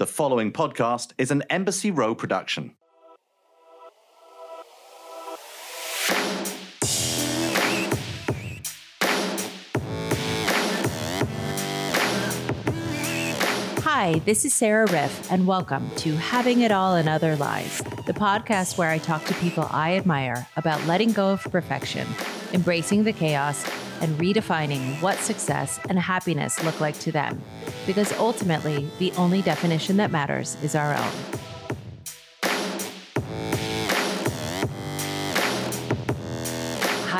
The following podcast is an Embassy Row production. Hi, this is Sarah Riff, and welcome to Having It All and Other Lies, the podcast where I talk to people I admire about letting go of perfection, embracing the chaos, and redefining what success and happiness look like to them. Because ultimately, the only definition that matters is our own.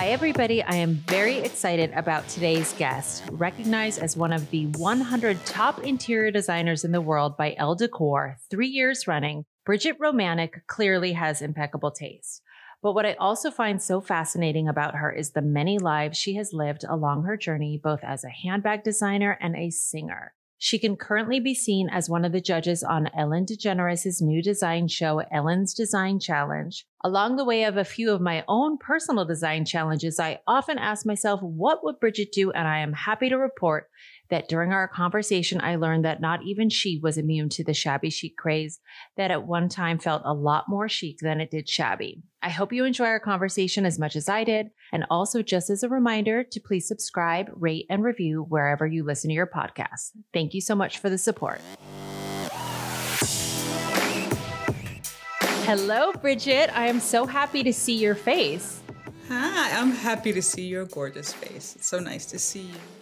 Hi, everybody. I am very excited about today's guest, recognized as one of the 100 top interior designers in the world by Elle Decor, three years running. Brigette Romanek clearly has impeccable taste. But what I also find so fascinating about her is the many lives she has lived along her journey, both as a handbag designer and a singer. She can currently be seen as one of the judges on Ellen DeGeneres' new design show, Ellen's Design Challenge. Along the way of a few of my own personal design challenges, I often ask myself, what would Brigette do? And I am happy to report that during our conversation, I learned that not even she was immune to the shabby chic craze that at one time felt a lot more chic than it did shabby. I hope you enjoy our conversation as much as I did. And also, just as a reminder to please subscribe, rate, and review wherever you listen to your podcast. Thank you so much for the support. Hello, Brigette. I am so happy to see your face. Hi, I'm happy to see your gorgeous face. It's so nice to see you.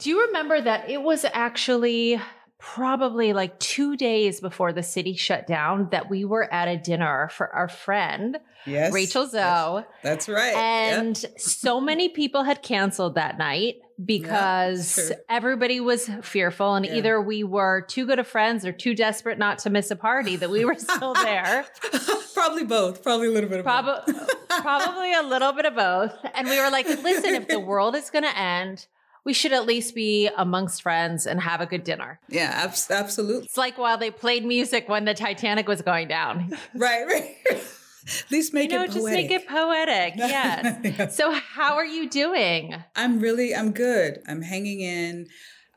Do you remember that it was actually probably like two days before the city shut down that we were at a dinner for our friend Yes. Rachel Zoe. That's right. And Yep. so many people had canceled that night because sure. everybody was fearful, and Yeah. either we were too good of friends or too desperate not to miss a party that we were still there. probably both. Probably a little bit of both. Probably, probably a little bit of both. And we were like, listen, if the world is going to end, we should at least be amongst friends and have a good dinner. Yeah, abs- absolutely. It's like while they played music when the Titanic was going down. Right, right. At least make you know, it just make it poetic. Yes. Yeah. So, how are you doing? I'm really, I'm good. I'm hanging in.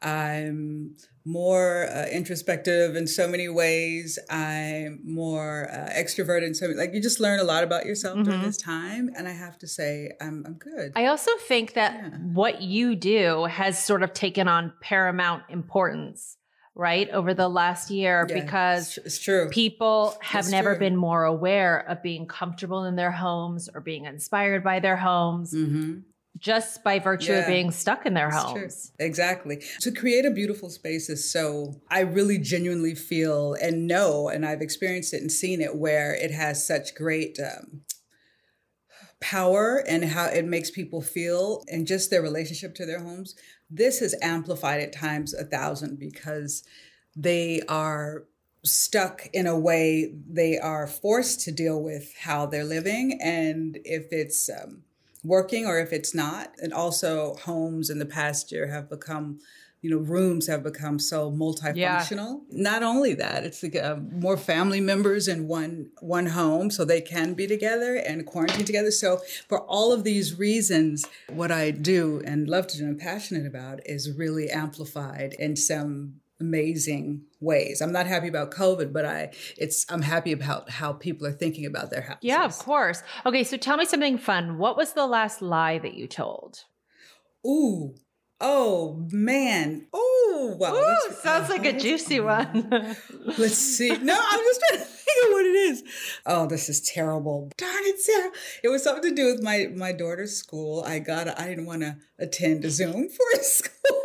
I'm more uh, introspective in so many ways. I'm more uh, extroverted in so many, like you just learn a lot about yourself during Mhm. this time. And I have to say, I'm, I'm good. I also think that Yeah. what you do has sort of taken on paramount importance, right, over the last year Yeah, because it's, it's true. people have That's never true. been more aware of being comfortable in their homes or being inspired by their homes hmm just by virtue of being stuck in their It's true. homes. Exactly. To create a beautiful space is so, I really genuinely feel and know, and I've experienced it and seen it where it has such great um, power and how it makes people feel and just their relationship to their homes. This is amplified at times a thousand because they are stuck in a way they are forced to deal with how they're living and if it's um, working or if it's not. And also homes in the past year have become you know rooms have become so multifunctional. Not only that it's like, uh, more family members in one one home so they can be together and quarantine together. So for all of these reasons what i do and love to do and am passionate about is really amplified in some amazing ways i'm not happy about covid but i it's i'm happy about how people are thinking about their houses Yeah, of course. Okay, so tell me something fun. What was the last lie that you told? Ooh. Oh man. Ooh. Wow. Ooh, sounds like a juicy one. Let's see. No, I'm just trying to think of what it is. Oh, this is terrible. Darn it, Sarah. It was something to do with my my daughter's school. I got. I didn't want to attend a Zoom for a school,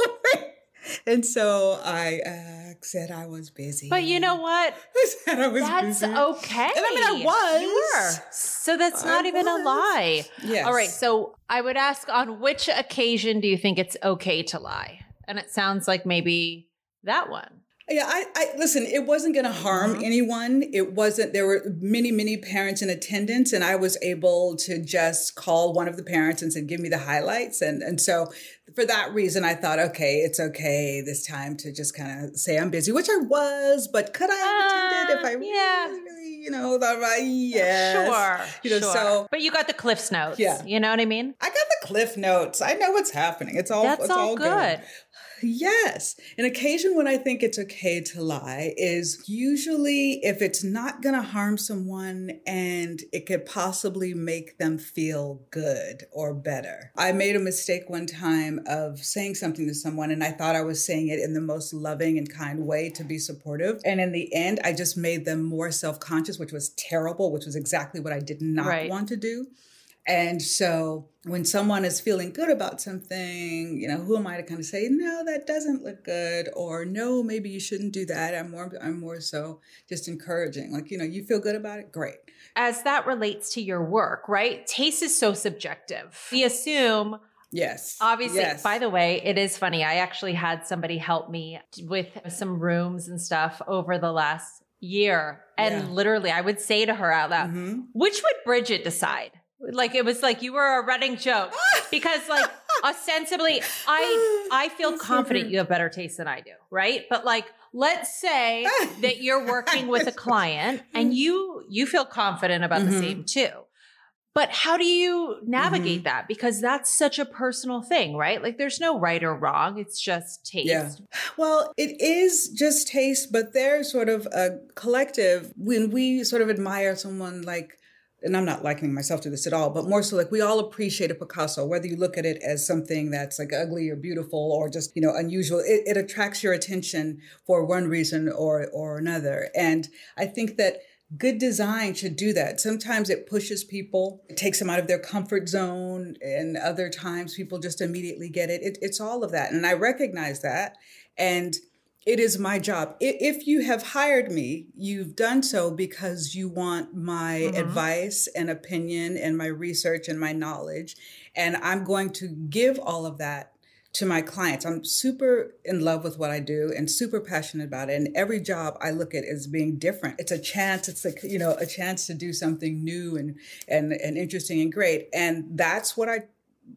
and so I uh, said I was busy. but you know what? I said I was That's busy. okay. And I mean, I was. You were. So that's I not even a lie. Yes. All right. So I would ask on which occasion do you think it's okay to lie? And it sounds like maybe that one. Yeah, I, I listen, it wasn't going to harm Mhm. anyone. It wasn't, there were many, many parents in attendance, and I was able to just call one of the parents and said, give me the highlights. And, and so for that reason, I thought, okay, it's okay this time to just kind of say I'm busy, which I was, but could I have attended if I Uh, yeah. really, really, you know, thought about, yes. Sure. You know, sure. so- but you got the Cliffs notes. Yeah. You know what I mean? I got the cliff notes. I know what's happening. It's all, That's it's all all good. Yes. An occasion when I think it's okay to lie is usually if it's not going to harm someone and it could possibly make them feel good or better. I made a mistake one time of saying something to someone and I thought I was saying it in the most loving and kind way to be supportive. And in the end, I just made them more self conscious, which was terrible, which was exactly what I did not right. want to do. And so when someone is feeling good about something, you know, who am I to kind of say, no, that doesn't look good, or no, maybe you shouldn't do that. I'm more, I'm more so just encouraging. Like, you know, you feel good about it, great. As that relates to your work, right? Taste is so subjective. We assume Yes. Obviously, yes. by the way, it is funny. I actually had somebody help me with some rooms and stuff over the last year. And yeah. literally, I would say to her out loud, mm-hmm. which would Brigette decide? Like it was like you were a running joke because like ostensibly I I feel confident you have better taste than I do, right? But like let's say that you're working with a client and you you feel confident about mm-hmm. the same too. But how do you navigate mm-hmm. that? Because that's such a personal thing, right? Like there's no right or wrong. It's just taste. Yeah. Well, it is just taste, but there's sort of a collective when we sort of admire someone like and I'm not likening myself to this at all, but more so like we all appreciate a Picasso, whether you look at it as something that's like ugly or beautiful or just, you know, unusual, it, it attracts your attention for one reason or, or another. And I think that good design should do that. Sometimes it pushes people, it takes them out of their comfort zone, and other times people just immediately get it. it it's all of that. And I recognize that. And it is my job. If you have hired me, you've done so because you want my mm-hmm. advice and opinion and my research and my knowledge. And I'm going to give all of that to my clients. I'm super in love with what I do and super passionate about it. And every job I look at as being different. It's a chance. It's like, you know, a chance to do something new and, and, and interesting and great. And that's what I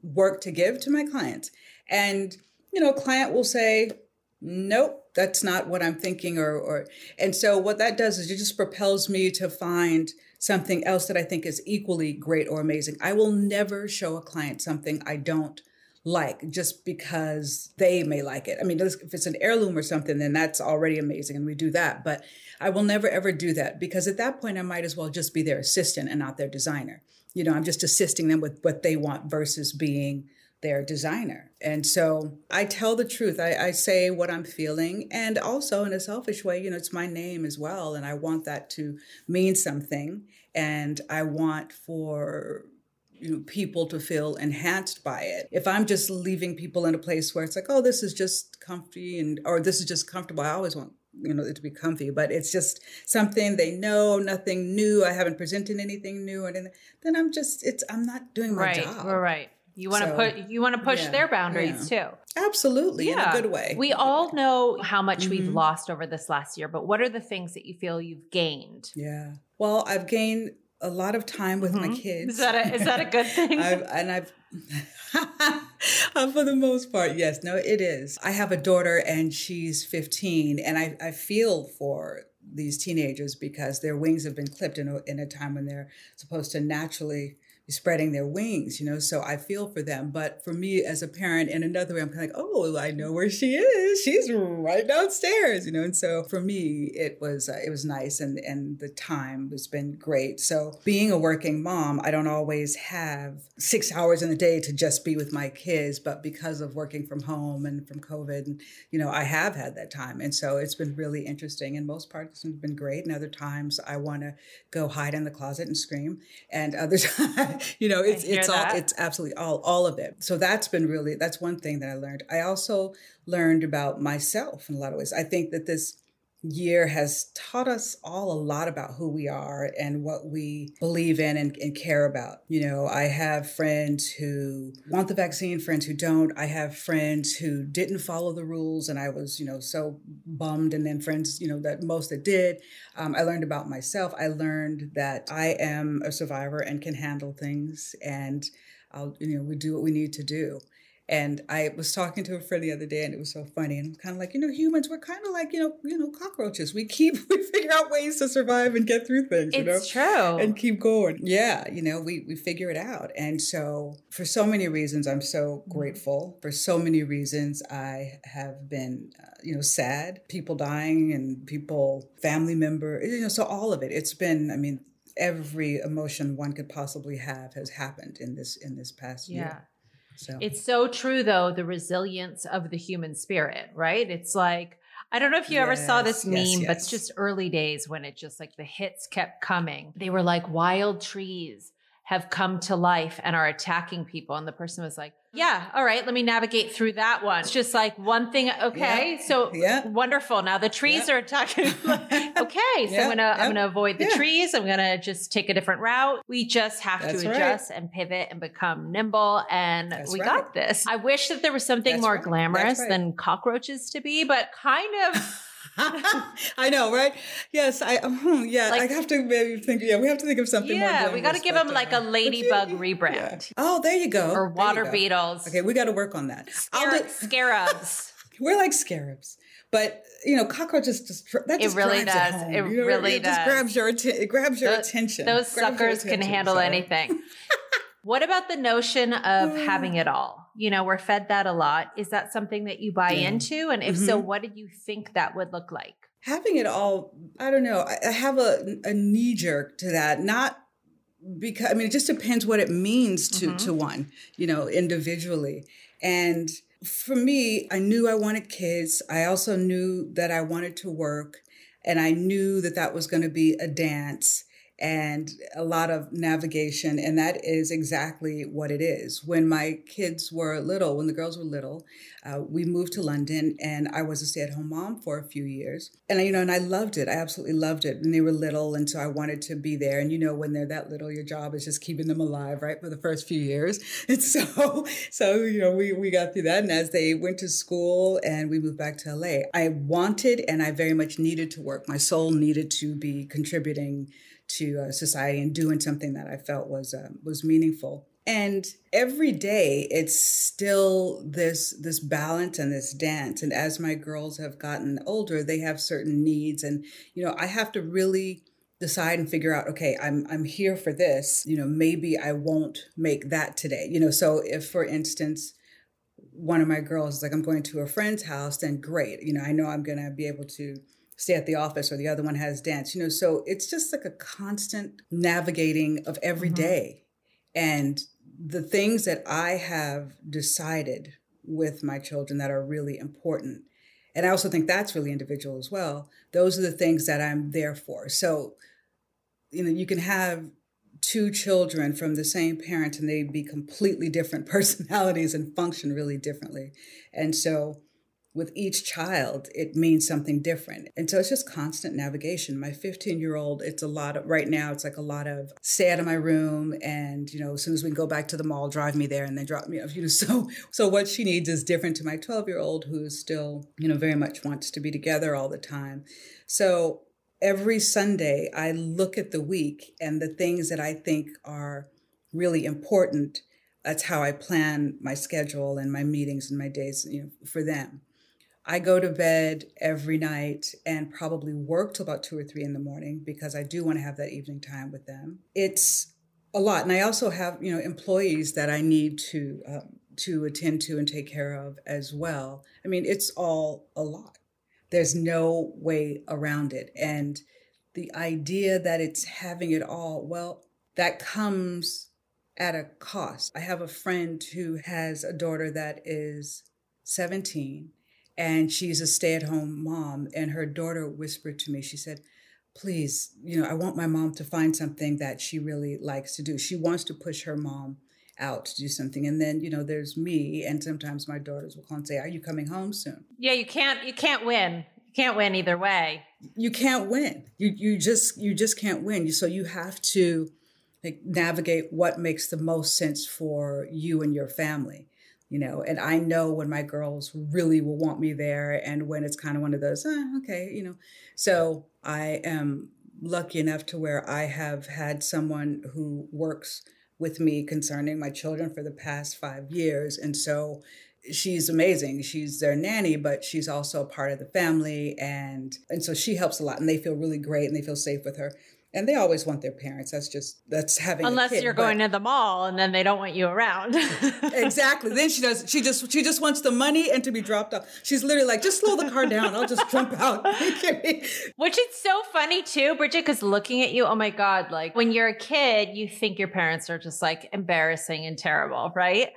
work to give to my clients. And, you know, a client will say, nope that's not what I'm thinking or or and so what that does is it just propels me to find something else that I think is equally great or amazing. I will never show a client something I don't like just because they may like it. I mean, if it's an heirloom or something, then that's already amazing and we do that. But I will never ever do that because at that point I might as well just be their assistant and not their designer. You know, I'm just assisting them with what they want versus being their designer. And so I tell the truth. I, I, say what I'm feeling. And also, in a selfish way, you know, it's my name as well. And I want that to mean something. And I want for you know, people to feel enhanced by it. If I'm just leaving people in a place where it's like, oh, this is just comfy and or this is just comfortable, I always want you know it to be comfy but it's just something they know nothing new i haven't presented anything new and then i'm just it's i'm not doing my right, job right you want to so, put you want to push yeah, their boundaries yeah. too. Absolutely, yeah. in a good way. We all know how much mm-hmm. we've lost over this last year, but what are the things that you feel you've gained? Yeah. Well, I've gained a lot of time with mm-hmm. my kids. Is that a, is that a good thing? I've, and I've for the most part, yes. No, it is. I have a daughter and she's 15 and I, I feel for these teenagers because their wings have been clipped in a, in a time when they're supposed to naturally spreading their wings, you know. So I feel for them. But for me as a parent, in another way, I'm kind of like, oh, I know where she is. She's right downstairs, you know. And so for me, it was uh, it was nice, and and the time has been great. So being a working mom, I don't always have six hours in the day to just be with my kids, but because of working from home and from COVID, and you know, I have had that time, and so it's been really interesting. And most parts have been great, and other times I want to go hide in the closet and scream, and other times you know, it's it's all that. it's absolutely all all of it. So that's been really that's one thing that I learned. I also learned about myself in a lot of ways. I think that this year has taught us all a lot about who we are and what we believe in and, and, care about. You know, I have friends who want the vaccine, friends who don't. I have friends who didn't follow the rules, and I was, you know, so bummed. And then friends, you know, that most that did. Um, I learned about myself. I learned that I am a survivor and can handle things, and I'll, you know, we do what we need to do. And I was talking to a friend the other day, and it was so funny. And I'm kind of like, you know, humans, we're kind of like, you know, you know, cockroaches. We keep we figure out ways to survive and get through things. You it's know? true. And keep going. Yeah, you know, we we figure it out. And so, for so many reasons, I'm so grateful. For so many reasons, I have been, uh, you know, sad. People dying and people, family member. You know, so all of it. It's been. I mean, every emotion one could possibly have has happened in this in this past yeah. year. So it's so true though, the resilience of the human spirit, right? It's like I don't know if you yes, ever saw this meme, yes, yes. but it's just early days when it just like the hits kept coming. They were like wild trees have come to life and are attacking people. And the person was like, yeah, all right, let me navigate through that one. It's just like one thing. Okay. Yeah. So yeah. wonderful. Now the trees yeah. are attacking. okay. So I'm to, I'm to avoid the trees. I'm going to just take a different route. We just have That's to adjust right. and pivot and become nimble. And That's we right. got this. I wish that there was something That's more right. glamorous than cockroaches to be, but kind of. I know, right? Yes, I um, yeah. Like, I have to maybe think. Yeah, we have to think of something. More. Yeah, we got to give them like a ladybug rebrand. Yeah. Oh, there you go. Or water beetles. Okay, we got to work on that. Scar- do- scarabs. We're like scarabs. But you know, cockroaches just that just it really does. It, it you know, really it does. Just grabs your it grabs your those, attention. Those suckers attention, can handle so. anything. what about the notion of having it all? You know, we're fed that a lot. Is that something that you buy yeah. into? And if mm-hmm. so, what did you think that would look like? Having it all, I don't know. I have a, a knee jerk to that. Not because, I mean, it just depends what it means to, mm-hmm. to one, you know, individually. And for me, I knew I wanted kids. I also knew that I wanted to work. And I knew that that was going to be a dance and a lot of navigation. And that is exactly what it is. When my kids were little, when the girls were little, uh, we moved to London and I was a stay at home mom for a few years. And, you know, and I loved it. I absolutely loved it. And they were little. And so I wanted to be there. And, you know, when they're that little, your job is just keeping them alive, right, for the first few years. And so, so, you know, we, we got through that. And as they went to school and we moved back to LA, I wanted and I very much needed to work. My soul needed to be contributing to uh, society and doing something that I felt was uh, was meaningful. And every day it's still this this balance and this dance. And as my girls have gotten older, they have certain needs, and you know I have to really decide and figure out okay i'm i'm here for this you know maybe i won't make that today you know so if for instance one of my girls is like i'm going to a friend's house then great you know i know i'm going to be able to stay at the office or the other one has dance you know so it's just like a constant navigating of every mm-hmm. day, and the things that i have decided with my children that are really important and i also think that's really individual as well those are the things that i'm there for. So you know you can have two children from the same parent and they be completely different personalities and function really differently. And so with each child, it means something different. And so it's just constant navigation. My 15 year old, it's a lot of, right now, it's like a lot of stay out of my room. And, you know, as soon as we go back to the mall, drive me there and then drop me off. You know, so, so what she needs is different to my 12 year old who is still, you know, very much wants to be together all the time. So every Sunday, I look at the week and the things that I think are really important. That's how I plan my schedule and my meetings and my days, you know, for them. I go to bed every night and probably work till about two or three in the morning because I do want to have that evening time with them. It's a lot, and I also have you know employees that I need to um, to attend to and take care of as well. I mean, it's all a lot. There's no way around it, and the idea that it's having it all, well, that comes at a cost. I have a friend who has a daughter that is 17 and she's a stay-at-home mom and her daughter whispered to me she said please you know i want my mom to find something that she really likes to do. She wants to push her mom out to do something. And then you know there's me and sometimes my daughters will call and say are you coming home soon? Yeah you can't you can't win. You can't win either way. You can't win. You you just you just can't win. So you have to like navigate what makes the most sense for you and your family you know and i know when my girls really will want me there and when it's kind of one of those oh, okay you know so i am lucky enough to where i have had someone who works with me concerning my children for the past five years. And so she's amazing. She's their nanny, but she's also a part of the family. And, and so she helps a lot and they feel really great and they feel safe with her and they always want their parents. That's just that's having unless kid, you're going to the mall and then they don't want you around. exactly. Then she does. She just she just wants the money and to be dropped off. She's literally like, just slow the car down. I'll just jump out. Which is so funny too, Brigette, because looking at you, oh my god, like when you're a kid, you think your parents are just like embarrassing and terrible, right?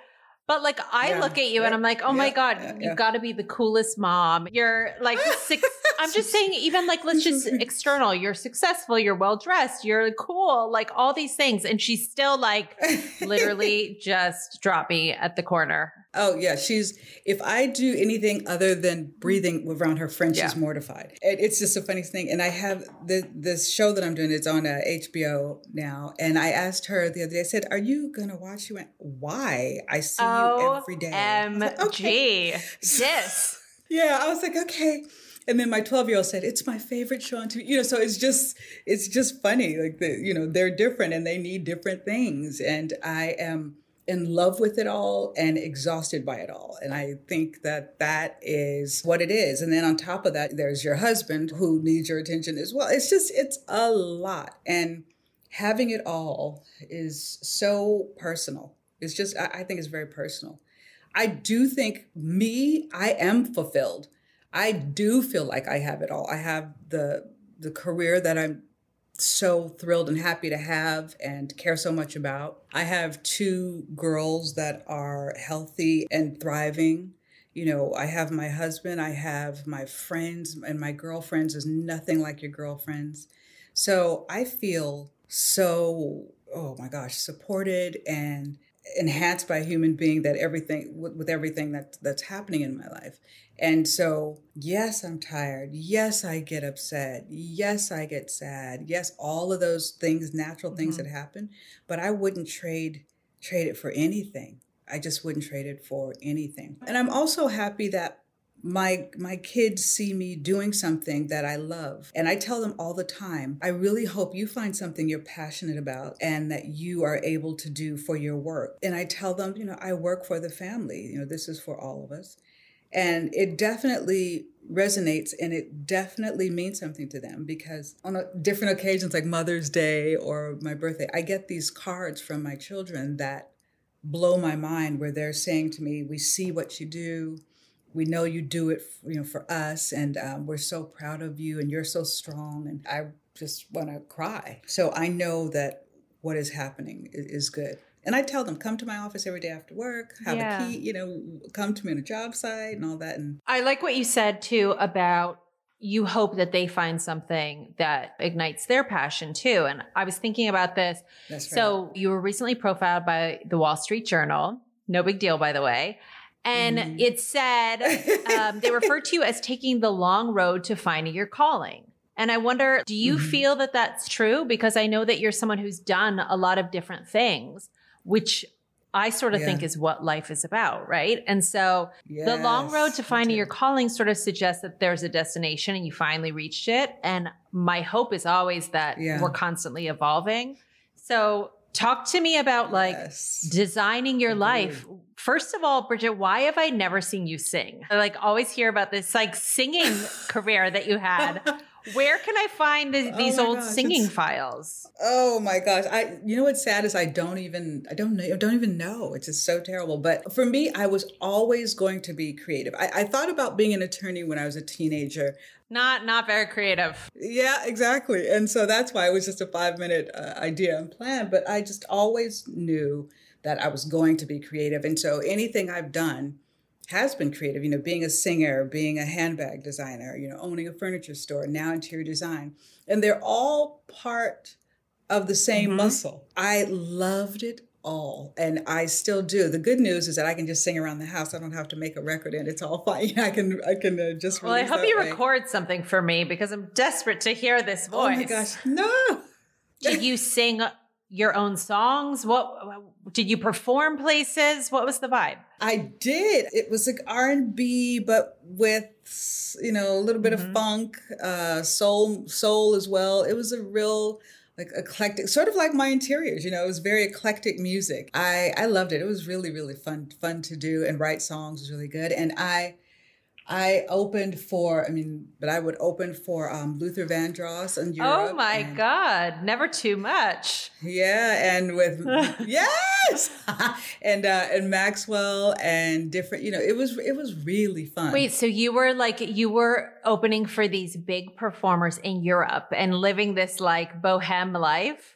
But like I yeah, look at you yeah, and I'm like, oh my God, you've got to be the coolest mom. You're like six I'm just saying, even like let's just external, you're successful, you're well dressed, you're cool, like all these things. And she's still like literally just drop me at the corner. Oh yeah, she's. If I do anything other than breathing around her friend, she's mortified. It, it's just a funny thing. And I have the this show that I'm doing. It's on uh, HBO now. And I asked her the other day. I said, "Are you gonna watch?" She went, "Why? I see you every day." MG, okay. this. yeah, I was like, okay. And then my 12 year old said, "It's my favorite show on TV." You know, so it's just it's just funny. Like the you know they're different and they need different things. And I am in love with it all and exhausted by it all. And I think that that is what it is. And then on top of that, there's your husband who needs your attention as well. It's just, it's a lot. And having it all is so personal. It's just, I think it's very personal. I do think me, I am fulfilled. I do feel like I have it all. I have the the career that I'm so thrilled and happy to have and care so much about. I have two girls that are healthy and thriving. You know, I have my husband, I have my friends, and my girlfriends is nothing like your girlfriends. So I feel so, oh my gosh, supported and enhanced by a human being that everything with, with everything that that's happening in my life. And so yes i'm tired. Yes i get upset. Yes i get sad. Yes all of those things natural things mm-hmm. that happen. But i wouldn't trade trade it for anything. I just wouldn't trade it for anything. And i'm also happy that my my kids see me doing something that I love and I tell them all the time I really hope you find something you're passionate about and that you are able to do for your work. And I tell them you know I work for the family you know this is for all of us. And it definitely resonates and it definitely means something to them because on a, different occasions like Mother's Day or my birthday I get these cards from my children that blow my mind where they're saying to me we see what you do we know you do it you know for us and um, we're so proud of you and you're so strong and i just want to cry so i know that what is happening is good and i tell them come to my office every day after work have yeah. a key you know come to me on a job site and all that and i like what you said too about you hope that they find something that ignites their passion too. And I was thinking about this. Right. So you were recently profiled by the Wall Street Journal. No big deal, by the way. And mm. it said um, they refer to you as taking the long road to finding your calling. And I wonder, do you mm-hmm. feel that that's true? Because I know that you're someone who's done a lot of different things, which I sort of yeah. think is what life is about, right? And so yes, the long road to finding your calling sort of suggests that there's a destination and you finally reached it. And my hope is always that yeah. we're constantly evolving. So talk to me about like yes. designing your life First of all, Brigette, why have I never seen you sing? I like always hear about this like singing career that you had. Where can I find the, oh these oh old gosh, singing files? Oh my gosh! I you know what's sad is I don't even I don't know I don't even know. It's just so terrible. But for me, I was always going to be creative. I, I thought about being an attorney when I was a teenager. Not not very creative. Yeah, exactly. And so that's why it was just a five minute uh, idea and plan. But I just always knew that I was going to be creative. And so anything I've done has been creative, you know, being a singer, being a handbag designer, you know, owning a furniture store, now interior design. And they're all part of the same mm-hmm. muscle. I loved it all and I still do. The good news is that I can just sing around the house. I don't have to make a record and it's all fine. I can I can uh, just Well, I hope you way. record something for me because I'm desperate to hear this voice. Oh my gosh. No. Did you sing your own songs? What did you perform places? What was the vibe? I did. It was like R and B, but with you know a little bit mm-hmm. of funk, uh, soul, soul as well. It was a real like eclectic, sort of like my interiors. You know, it was very eclectic music. I I loved it. It was really really fun fun to do and write songs was really good. And I I opened for, I mean, but I would open for um, Luther Vandross in Europe. Oh my and, God, never too much. Yeah, and with yes, and uh, and Maxwell and different, you know, it was it was really fun. Wait, so you were like you were opening for these big performers in Europe and living this like bohem life?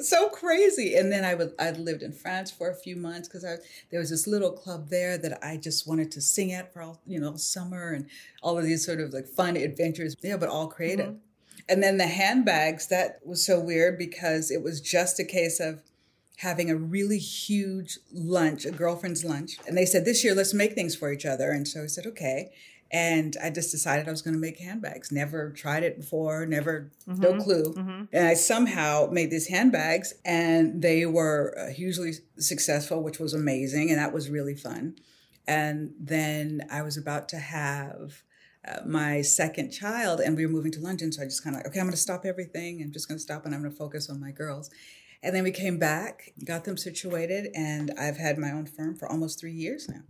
So crazy. And then I would I lived in France for a few months because I there was this little club there that I just wanted to sing at for all you know summer and all of these sort of like fun adventures. Yeah, but all creative. Mm-hmm. And then the handbags that was so weird because it was just a case of having a really huge lunch, a girlfriend's lunch. And they said, this year, let's make things for each other. And so I said, okay. And I just decided I was going to make handbags. Never tried it before, never, mm-hmm. no clue. Mm-hmm. And I somehow made these handbags and they were uh, hugely successful, which was amazing. And that was really fun. And then I was about to have uh, my second child and we were moving to London. So I just kind of like, okay, I'm going to stop everything. I'm just going to stop and I'm going to focus on my girls. And then we came back, got them situated, and I've had my own firm for almost three years now.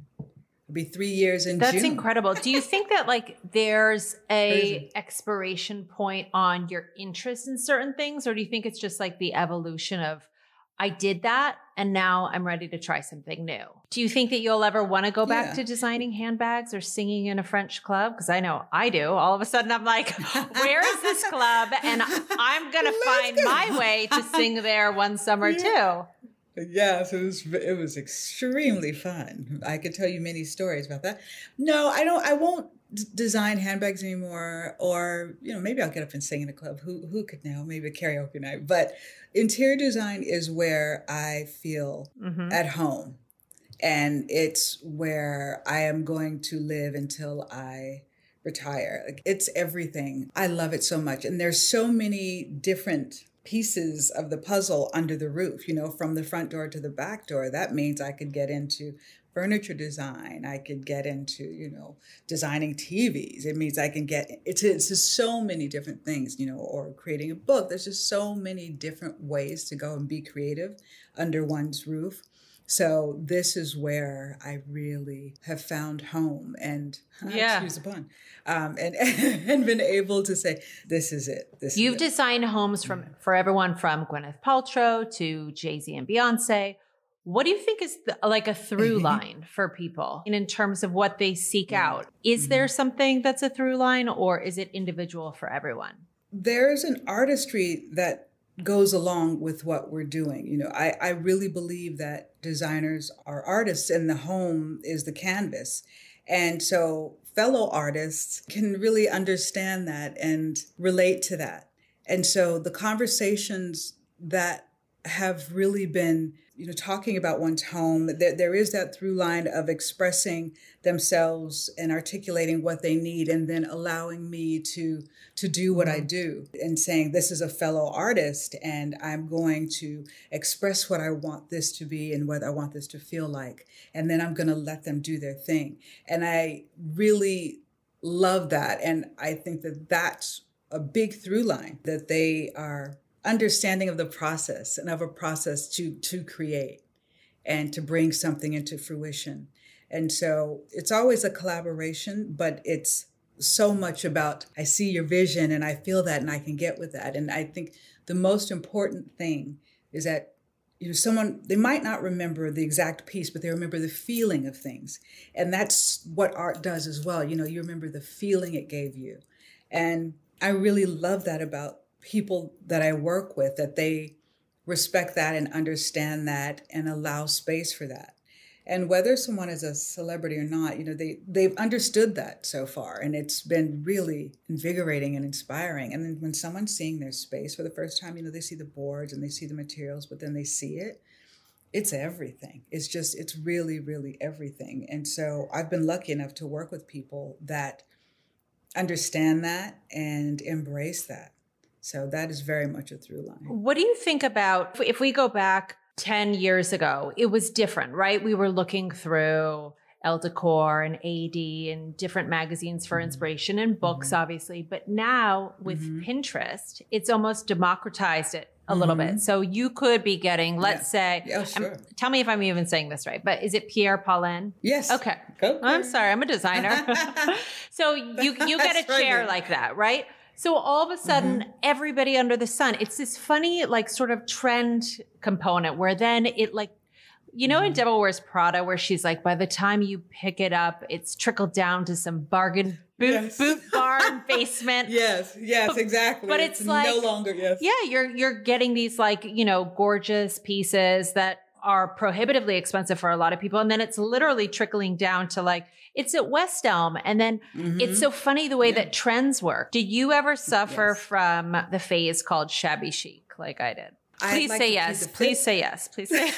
It'll be three years in That's June. incredible. Do you think that like there's a Crazy. expiration point on your interest in certain things, or do you think it's just like the evolution of I did that and now I'm ready to try something new. Do you think that you'll ever want to go back yeah. to designing handbags or singing in a French club? Because I know I do. All of a sudden I'm like, where is this club? And I'm going to find go. my way to sing there one summer yeah. too. Yes, it was it was extremely fun. I could tell you many stories about that. No, I don't I won't design handbags anymore or you know maybe i'll get up and sing in a club. Who who could know? Maybe a karaoke night. But interior design is where i feel mm-hmm. at home. And it's where i am going to live until i retire. Like it's everything. I love it so much. And there's so many different pieces of the puzzle under the roof you know from the front door to the back door that means i could get into furniture design. I could get into, you know, designing TVs. It means I can get it's it's just so many different things, you know, or creating a book. There's just so many different ways to go and be creative under one's roof. So this is where I really have found home and yeah. excuse the pun, um, and and been able to say this is it. This you've it. designed homes from for everyone from Gwyneth Paltrow to Jay Z and Beyonce what do you think is the, like a through mm-hmm. line for people in terms of what they seek out? Is there mm-hmm. something that's a through line or is it individual for everyone? There's an artistry that goes along with what we're doing. You know, I, I really believe that designers are artists and the home is the canvas. And so fellow artists can really understand that and relate to that. And so the conversations that have really been you know talking about one's home there, there is that through line of expressing themselves and articulating what they need and then allowing me to to do what i do and saying this is a fellow artist and i'm going to express what i want this to be and what i want this to feel like. And then i'm going to let them do their thing. And i really love that. And i think that that's a big through line that they are understanding of the process and of a process to to create and to bring something into fruition. And so it's always a collaboration, but it's so much about I see your vision and I feel that and I can get with that. And I think the most important thing is that you know someone they might not remember the exact piece but they remember the feeling of things and that's what art does as well you know you remember the feeling it gave you and i really love that about people that I work with that they respect that and understand that and allow space for that. And whether someone is a celebrity or not, you know, they they've understood that so far and it's been really invigorating and inspiring. And then when someone's seeing their space for the first time, you know, they see the boards and they see the materials, but then they see it, it's everything. It's just it's really really everything. And so I've been lucky enough to work with people that understand that and embrace that. So that is very much a through line. What do you think about if we go back 10 years ago? It was different, right? We were looking through Elle Decor and AD and different magazines for inspiration and books, Mm-hmm. obviously. But now with Pinterest, it's almost democratized it a little bit. So you could be getting, let's say, Mm-hmm. Yeah, sure. tell me if I'm even saying this right, but is it Pierre Paulin? Yes. Okay. Go. I'm sorry, I'm a designer. so you you get a That's right, chair like that, right? So all of a sudden, Mm-hmm. everybody under the sun, it's this funny, like sort of trend component where then it like you know Mm-hmm. in Devil Wears Prada, where she's like, by the time you pick it up, it's trickled down to some bargain boot Yes. boot barn basement. Yes, yes, exactly. but it's no like- longer yes. Yeah, you're you're getting these like, you know, gorgeous pieces that are prohibitively expensive for a lot of people. And then it's literally trickling down to like, it's at West Elm. And then Mm-hmm. it's so funny the way that trends work. Do you ever suffer Yes. from the phase called shabby chic like I did? Please like say yes. Please say yes. Please say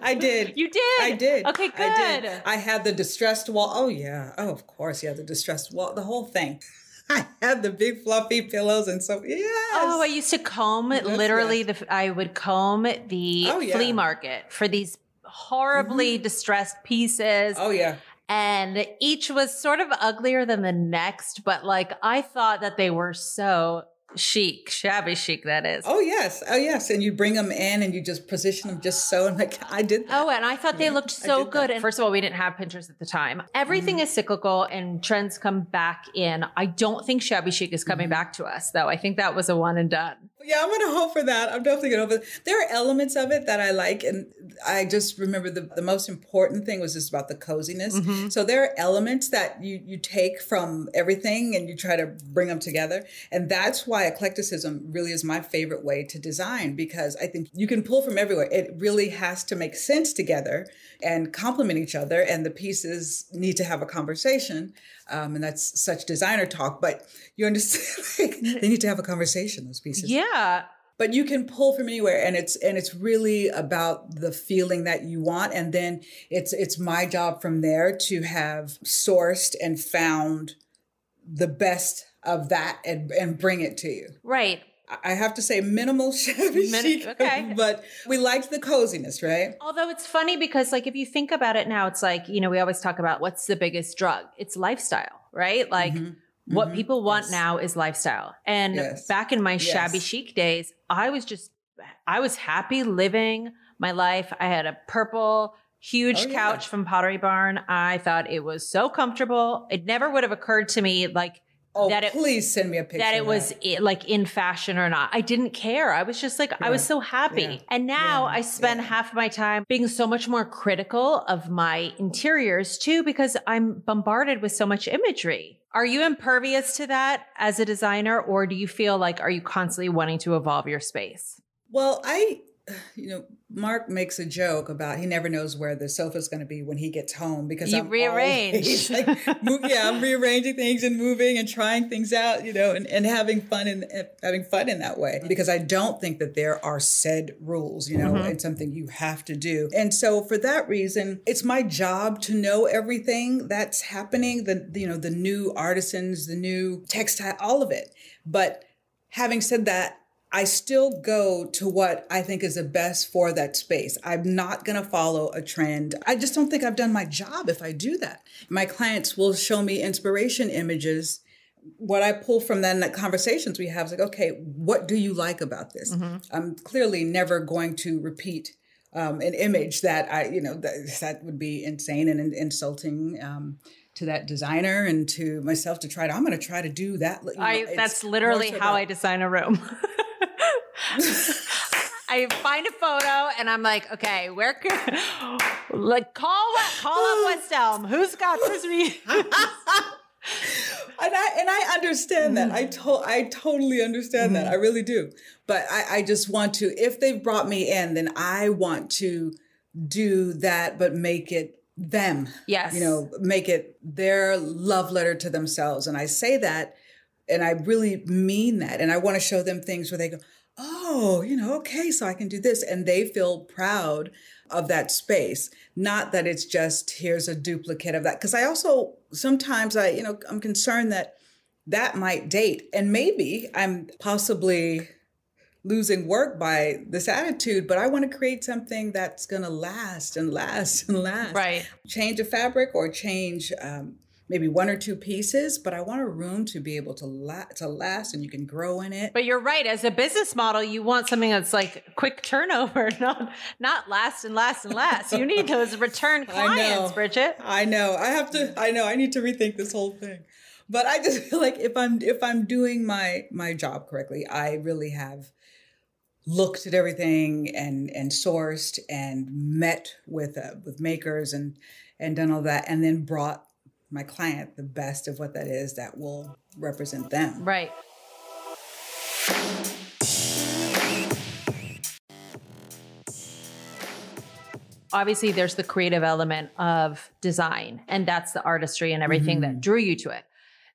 I did. You did. I did. Okay, good. I did. I had the distressed wall. Oh yeah. Oh, of course. Yeah, the distressed wall. The whole thing. I had the big fluffy pillows and so yes. Oh, I used to comb Yes, literally the I would comb the Oh, yeah. flea market for these horribly distressed pieces. Oh yeah. And each was sort of uglier than the next, but like I thought that they were so chic, shabby chic, that is. Oh yes. Oh yes. And you bring them in and you just position them just so. And like I did. That. Oh, and I thought they looked so did that. good. And first of all, we didn't have Pinterest at the time. Everything Mm-hmm. is cyclical and trends come back in. I don't think shabby chic is Mm-hmm. coming back to us, though. I think that was a one and done. Yeah, I'm gonna hope for that. I'm definitely gonna hope for that. There are elements of it that I like, and I just remember the, the most important thing was just about the coziness. Mm-hmm. So there are elements that you you take from everything and you try to bring them together, and that's why eclecticism really is my favorite way to design because I think you can pull from everywhere. It really has to make sense together and complement each other, and the pieces need to have a conversation. Um, and that's such designer talk, but you understand like, they need to have a conversation. Those pieces Yeah. but you can pull from anywhere and it's and it's really about the feeling that you want and then it's it's my job from there to have sourced and found the best of that and and bring it to you Right. I- have to say minimal shabby Min- chic okay. but we liked the coziness right Although it's funny because, like, if you think about it now, it's like, you know, we always talk about what's the biggest drug? It's lifestyle, right? Like, mm-hmm. what mm-hmm. people want Yes. now is lifestyle. And Yes. back in my shabby Yes. chic days, I was just, I was happy living my life. I had a purple, huge Oh, yeah. couch from Pottery Barn. I thought it was so comfortable. It never would have occurred to me, like, oh that it, please send me a picture that it was like in fashion or not. I didn't care. I was just like, I was so happy. Yeah. And now Yeah. I spend Yeah. half of my time being so much more critical of my interiors too, because I'm bombarded with so much imagery. Are you impervious to that as a designer, or do you feel like, are you constantly wanting to evolve your space? Well, I, you know, Mark makes a joke about he never knows where the sofa's going to be when he gets home because You I'm rearrange. always, like, mo- yeah, I'm rearranging things and moving and trying things out, you know, and, and having fun in eh, having fun in that way because I don't think that there are said rules, you know, mm-hmm. it's something you have to do. And so for that reason, it's my job to know everything that's happening, the you know, the new artisans, the new textile, all of it. But having said that, I still go to what I think is the best for that space. I'm not going to follow a trend. I just don't think I've done my job if I do that. My clients will show me inspiration images. What I pull from then, the conversations we have is like, okay, what do you like about this? I'm clearly never going to repeat um, an image that I, you know, that, that would be insane and in- insulting. Um, to that designer and to myself to try to, I'm going to try to do that. I, that's literally so how about- I design a room. I find a photo and I'm like, okay, where could like call call up West Elm? Who's got this? And I and I understand that. I to- I totally understand that. I Mm-hmm. really do. But I, I just want to, if they've brought me in, then I want to do that, but make it them. Yes. You know, make it their love letter to themselves. And I say that and I really mean that. And I want to show them things where they go, oh, you know, okay, so I can do this. And they feel proud of that space. Not that it's just here's a duplicate of that. Because I also sometimes I, you know, I'm concerned that that might date. And maybe I'm possibly losing work by this attitude, but I want to create something that's going to last and last and last. Right. Change a fabric or change um, maybe one or two pieces, but I want a room to be able to la- to last and you can grow in it. But you're right. As a business model, you want something that's like quick turnover, not not last and last and last. You need those return clients, Brigette. I know. I have to. I know. I need to rethink this whole thing. But I just feel like if I'm if I'm doing my my job correctly, I really have looked at everything and and sourced and met with uh, with makers and and done all that and then brought my client the best of what that is that will represent them. Right. Obviously, there's the creative element of design, and that's the artistry and everything mm-hmm. that drew you to it.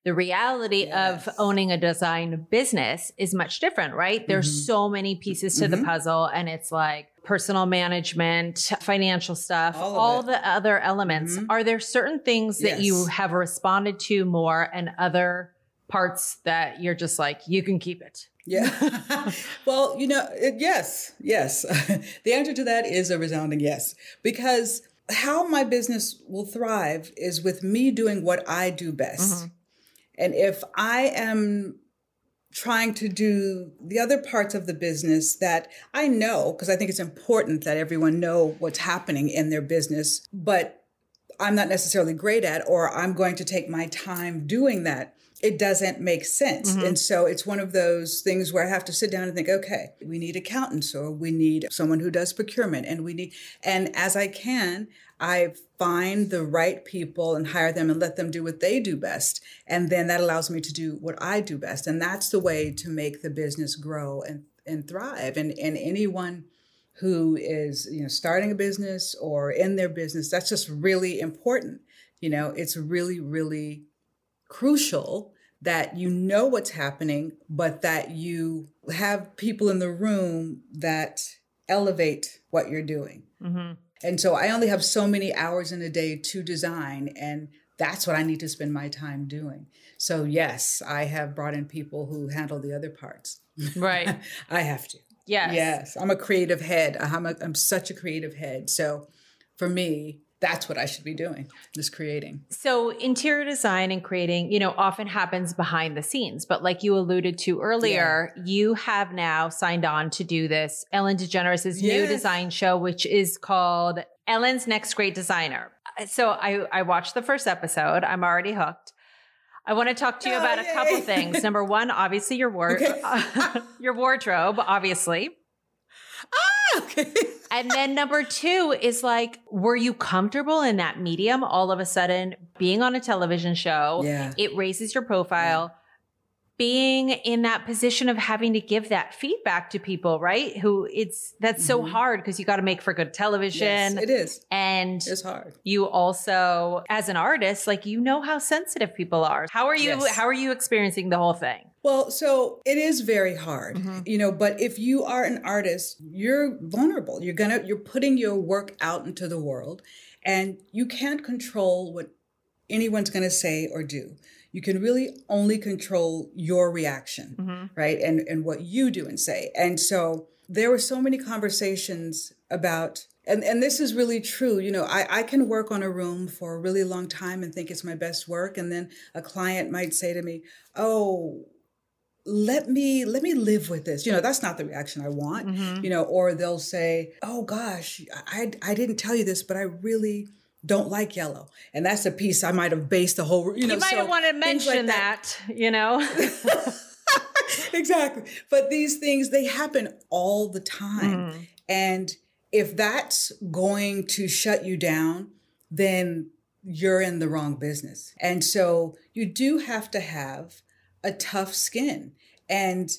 The reality yes. of owning a design business is much different, right? Mm-hmm. There's so many pieces to mm-hmm. the puzzle, and it's like personal management, financial stuff, all, all the other elements. Mm-hmm. Are there certain things that you have responded to more and other parts that you're just like, you can keep it? Yeah. well, you know, it, yes, yes. the answer to that is a resounding yes. Because how my business will thrive is with me doing what I do best. Mm-hmm. And if I am trying to do the other parts of the business that I know, because I think it's important that everyone know what's happening in their business, but I'm not necessarily great at, or I'm going to take my time doing that. It doesn't make sense. Mm-hmm. And so it's one of those things where I have to sit down and think, okay, we need accountants or we need someone who does procurement and we need, and as I can, I find the right people and hire them and let them do what they do best. And then that allows me to do what I do best. And that's the way to make the business grow and, and thrive. And, and anyone who is, you know, starting a business or in their business, that's just really important. You know, it's really, really crucial that you know what's happening, but that you have people in the room that elevate what you're doing. Mm-hmm. And so I only have so many hours in a day to design, and that's what I need to spend my time doing. So, yes, I have brought in people who handle the other parts. Right. I have to. Yes. Yes. I'm a creative head. I'm, a, I'm such a creative head. So, for me, that's what I should be doing, is creating. So interior design and creating, you know, often happens behind the scenes. But like you alluded to earlier, yeah. you have now signed on to do this Ellen DeGeneres' yes. new design show, which is called Ellen's Next Great Designer. Uh, so I, I watched the first episode. I'm already hooked. I want to talk to you oh, about yay. a couple things. Number one, obviously your ward, okay. your wardrobe, obviously. Ah, okay. and then number two is like, were you comfortable in that medium all of a sudden being on a television show? Yeah. It raises your profile. Yeah. Being in that position of having to give that feedback to people, right? Who it's that's mm-hmm. so hard because you got to make for good television. Yes, it is. And it's hard. You also, as an artist, like you know how sensitive people are. How are you yes. how are you experiencing the whole thing? Well, so it is very hard, mm-hmm. you know, but if you are an artist, you're vulnerable. You're going to you're putting your work out into the world and you can't control what anyone's going to say or do. You can really only control your reaction, mm-hmm. right? And and what you do and say. And so there were so many conversations about and, and this is really true. You know, I, I can work on a room for a really long time and think it's my best work. And then a client might say to me, Oh, let me let me live with this you know that's not the reaction i want mm-hmm. you know or they'll say oh gosh i i didn't tell you this but i really don't like yellow and that's a piece i might have based the whole you know you might so have wanted to mention like that. that you know exactly but these things they happen all the time mm. and if that's going to shut you down then you're in the wrong business and so you do have to have a tough skin. And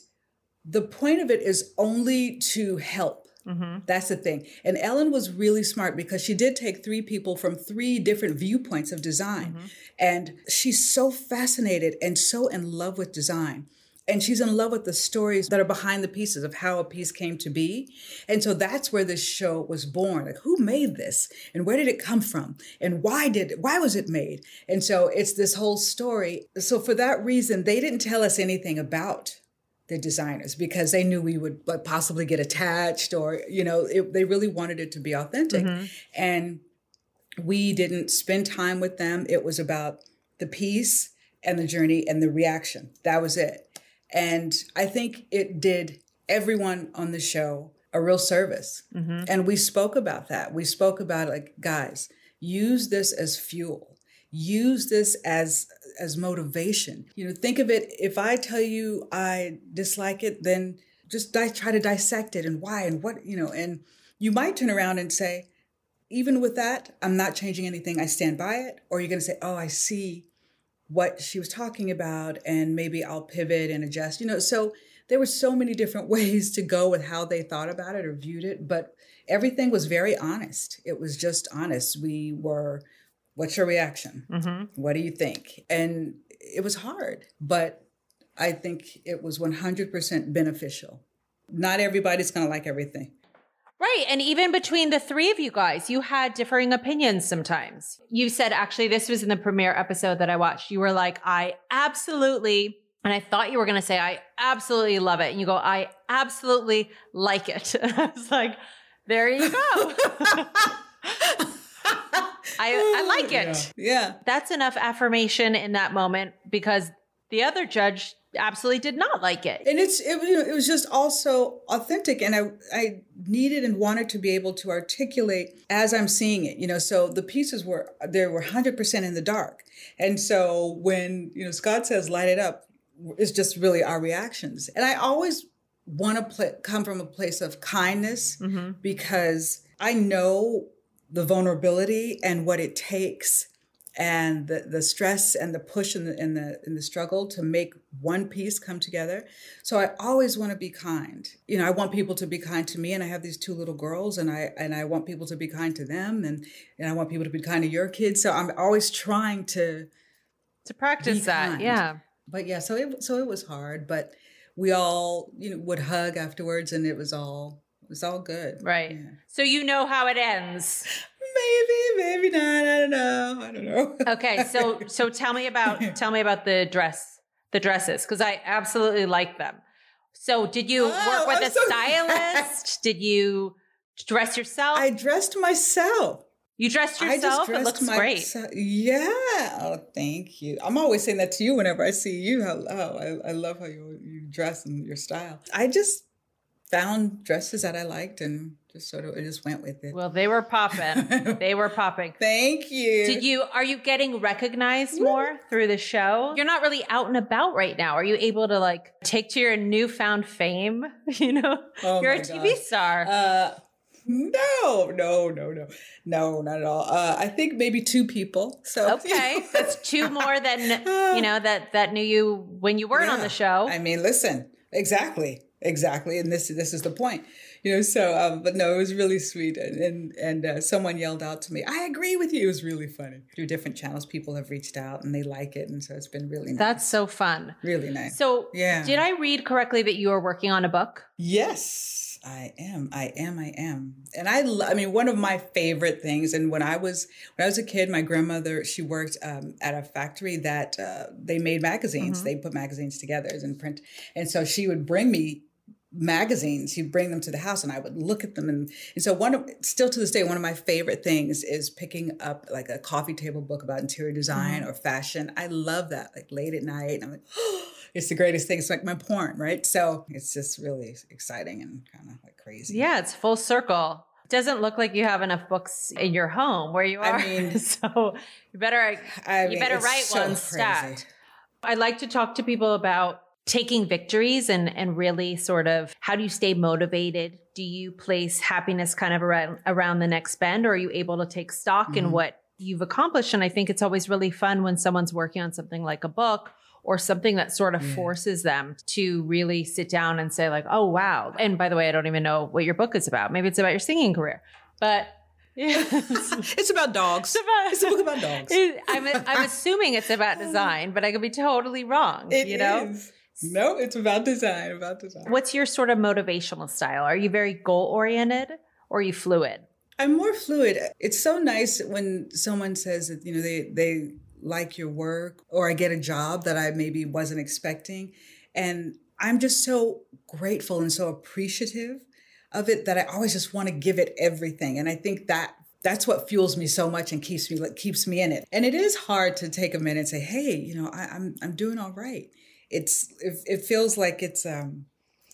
the point of it is only to help. Mm-hmm. That's the thing. And Ellen was really smart because she did take three people from three different viewpoints of design. Mm-hmm. And she's so fascinated and so in love with design and she's in love with the stories that are behind the pieces of how a piece came to be. And so that's where this show was born. Like who made this and where did it come from and why did why was it made? And so it's this whole story. So for that reason, they didn't tell us anything about the designers because they knew we would like, possibly get attached or you know it, they really wanted it to be authentic. Mm-hmm. and we didn't spend time with them. It was about the piece and the journey and the reaction. That was it. And i think it did everyone on the show a real service. And we spoke about that. We spoke about like guys use this as fuel. Use this as as motivation. You know think of it if i tell you i dislike it then just di- try to dissect it and why and what you know and you might turn around and say even with that i'm not changing anything. I stand by it. Or you're going to say oh i see what she was talking about and maybe i'll pivot and adjust. You know so there were so many different ways to go with how they thought about it or viewed it but everything was very honest. It was just honest. We were what's your reaction mm-hmm. what do you think and it was hard but i think it was 100% beneficial not everybody's going to like everything Right. And even between the three of you guys, you had differing opinions sometimes. You said, actually, this was in the premiere episode that I watched. You were like, I absolutely, and I thought you were going to say, I absolutely love it. And you go, I absolutely like it. And I was like, there you go. I, I like it. yeah. That's enough affirmation in that moment because the other judge absolutely did not like it. and it's it, you know, it was just also authentic and i i needed and wanted to be able to articulate as i'm seeing it you know so the pieces were they were 100% in the dark. And so when you know scott says light it up it's just really our reactions. And i always want to pl- come from a place of kindness mm-hmm. because i know the vulnerability and what it takes and the, the stress and the push and the, and the and the struggle to make one piece come together. So I always want to be kind. You know, I want people to be kind to me, and I have these two little girls, and I and I want people to be kind to them, and and I want people to be kind to your kids. So I'm always trying to. To practice that. kind. Yeah. But yeah, so it so it was hard, but we all you know would hug afterwards, and it was all was all good. Right. Yeah. So you know how it ends. Maybe, maybe not. I don't know. I don't know. Okay, so so tell me about tell me about the dress, the dresses, because I absolutely like them. So did you Oh, work with I'm a so stylist? Did you dress yourself? I dressed myself. you dressed I just yourself. It dressed looks great. myself- Yeah. Oh, thank you. I'm always saying that to you whenever I see you. How, oh, I, I love how you, you dress and your style. I just found dresses that I liked and just sort of I just went with it. Well, they were popping. they were popping. thank you. Did you are you getting recognized more through the show? You're not really out and about right now. Are you able to like take to your newfound fame? You know, Oh you're a TV star. Uh, no, no, no, no, no, not at all. Uh, I think maybe two people. So Okay, that's two more than you know that that knew you when you weren't on the show. I mean, listen, exactly, exactly, and this this is the point, you know. So, um, but no, it was really sweet, and and, and uh, someone yelled out to me, "I agree with you." It was really funny. Through different channels, people have reached out and they like it, and so it's been really nice. That's so fun. really nice. So, Yeah. did I read correctly that you are working on a book? Yes, I am. I am. I am. And I, lo- I mean, one of my favorite things. And when I was when I was a kid, my grandmother she worked um, at a factory that uh, they made magazines. They put magazines together in print, and so she would bring me magazines she'd bring them to the house and i would look at them. And, and so one of still to this day one of my favorite things is picking up like a coffee table book about interior design mm-hmm. or fashion. I love that like late at night and i'm like it's the greatest thing. It's like my porn right? So it's just really exciting and kind of like crazy. Yeah, it's full circle. Doesn't look like you have enough books in your home where you are. I mean- so you better I you mean, better write so one stat. I like to talk to people about taking victories and and really sort of how do you stay motivated? Do you place happiness kind of around around the next bend or are you able to take stock in Mhm. what you've accomplished? And I think it's always really fun when someone's working on something like a book or something that sort of Yeah. forces them to really sit down and say like, "Oh wow." And by the way, I don't even know what your book is about. Maybe it's about your singing career. But yeah, it's it's about dogs about- it's a book about dogs I'm, I'm assuming it's about design, but I could be totally wrong. It you know, is. No it's about design about design what's your sort of motivational style? Are you very goal oriented or are you fluid? I'm more fluid. It's so nice when someone says that, you know, they, they like your work or I get a job that I maybe wasn't expecting. And I'm just so grateful and so appreciative of it that I always just want to give it everything. And I think that that's what fuels me so much and keeps me keeps me in it. And it is hard to take a minute and say, "Hey, you know, I, am I'm, I'm doing all right." It's it, it feels like it's um,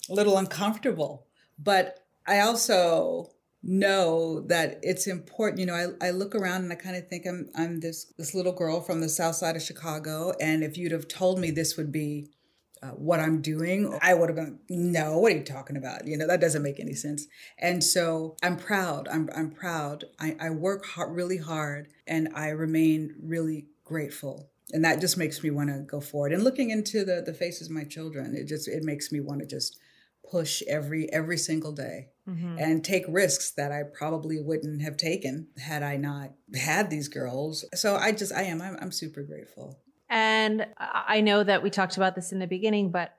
a little uncomfortable, but I also know that it's important. You know, I, I look around and I kind of think I'm I'm this this little girl from the south side of Chicago, and if you'd have told me this would be uh, what I'm doing, I would have been, no, what are you talking about? You know, that doesn't make any sense. And so I'm proud. I'm, I'm proud. I, I work hard, really hard and I remain really grateful. And that just makes me want to go forward. And looking into the, the faces of my children, it just, it makes me want to just push every, every single day. Mm-hmm. and take risks that I probably wouldn't have taken had I not had these girls. So I just, I am, I'm, I'm super grateful. And I know that we talked about this in the beginning, but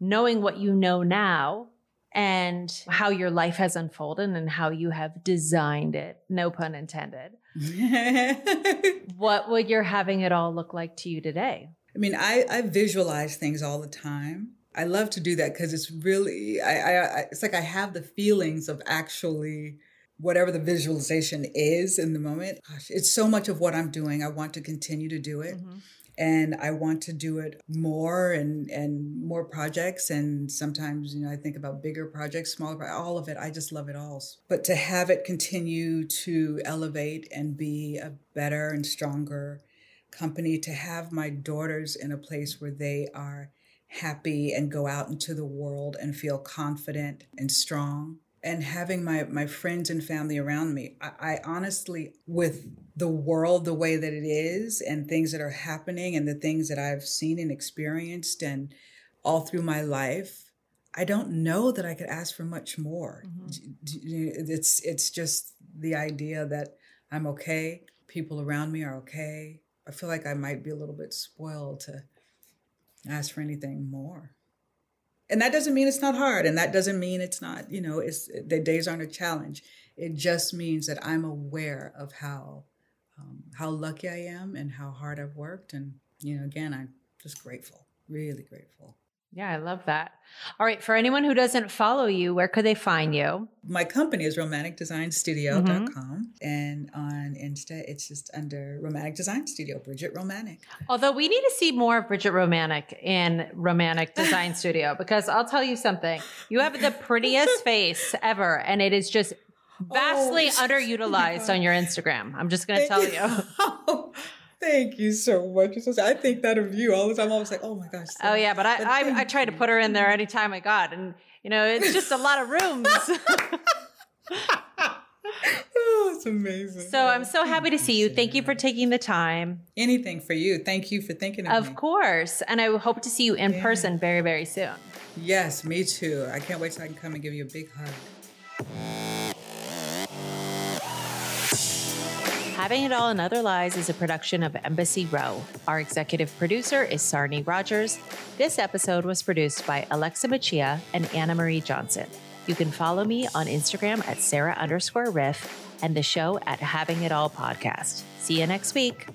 knowing what you know now and how your life has unfolded and how you have designed it, no pun intended. what would your having it all look like to you today? I mean, I, I visualize things all the time. I love to do that because it's really, I, I, I, it's like I have the feelings of actually whatever the visualization is in the moment. Gosh, it's so much of what I'm doing. I want to continue to do it. Mm-hmm and I want to do it more and and more projects and sometimes you know I think about bigger projects smaller all of it I just love it all. But to have it continue to elevate and be a better and stronger company to have my daughters in a place where they are happy and go out into the world and feel confident and strong and having my my friends and family around me I, I, honestly with the world the way that it is and things that are happening and the things that i've seen and experienced and all through my life i don't know that i could ask for much more. Mm-hmm. it's it's just the idea that i'm okay people around me are okay. I feel like i might be a little bit spoiled to ask for anything more and that doesn't mean it's not hard and that doesn't mean it's not you know it's the days aren't a challenge. It just means that i'm aware of how um, how lucky i am and how hard i've worked. And you know again i'm just grateful really grateful yeah, I love that. All right, for anyone who doesn't follow you, where could they find you? My company is romanekdesignstudio.com mm-hmm. and on Insta it's just under Romanek Design Studio, Brigette Romanek. Although we need to see more of Brigette Romanek in Romanek Design Studio because I'll tell you something. You have the prettiest face ever and it is just vastly oh, underutilized on your Instagram. I'm just going to tell you. you. Thank you so much. I think that of you all the time. I was like, oh my gosh. Oh yeah, but I, I, I try to put her in there anytime I got, and you know, it's just a lot of rooms. oh, it's amazing. So I'm so happy to see you. Thank you for taking the time. Anything for you. Thank you for thinking of, of me. Of course, and I hope to see you in yeah. person very, very soon. Yes, me too. I can't wait till I can come and give you a big hug. Having It All and Other Lies is a production of Embassy Row. Our executive producer is Sarni Rogers. This episode was produced by Alexa Machia and Anna Marie Johnson. You can follow me on Instagram at Sarah underscore Riff and the show at Having It All Podcast. See you next week.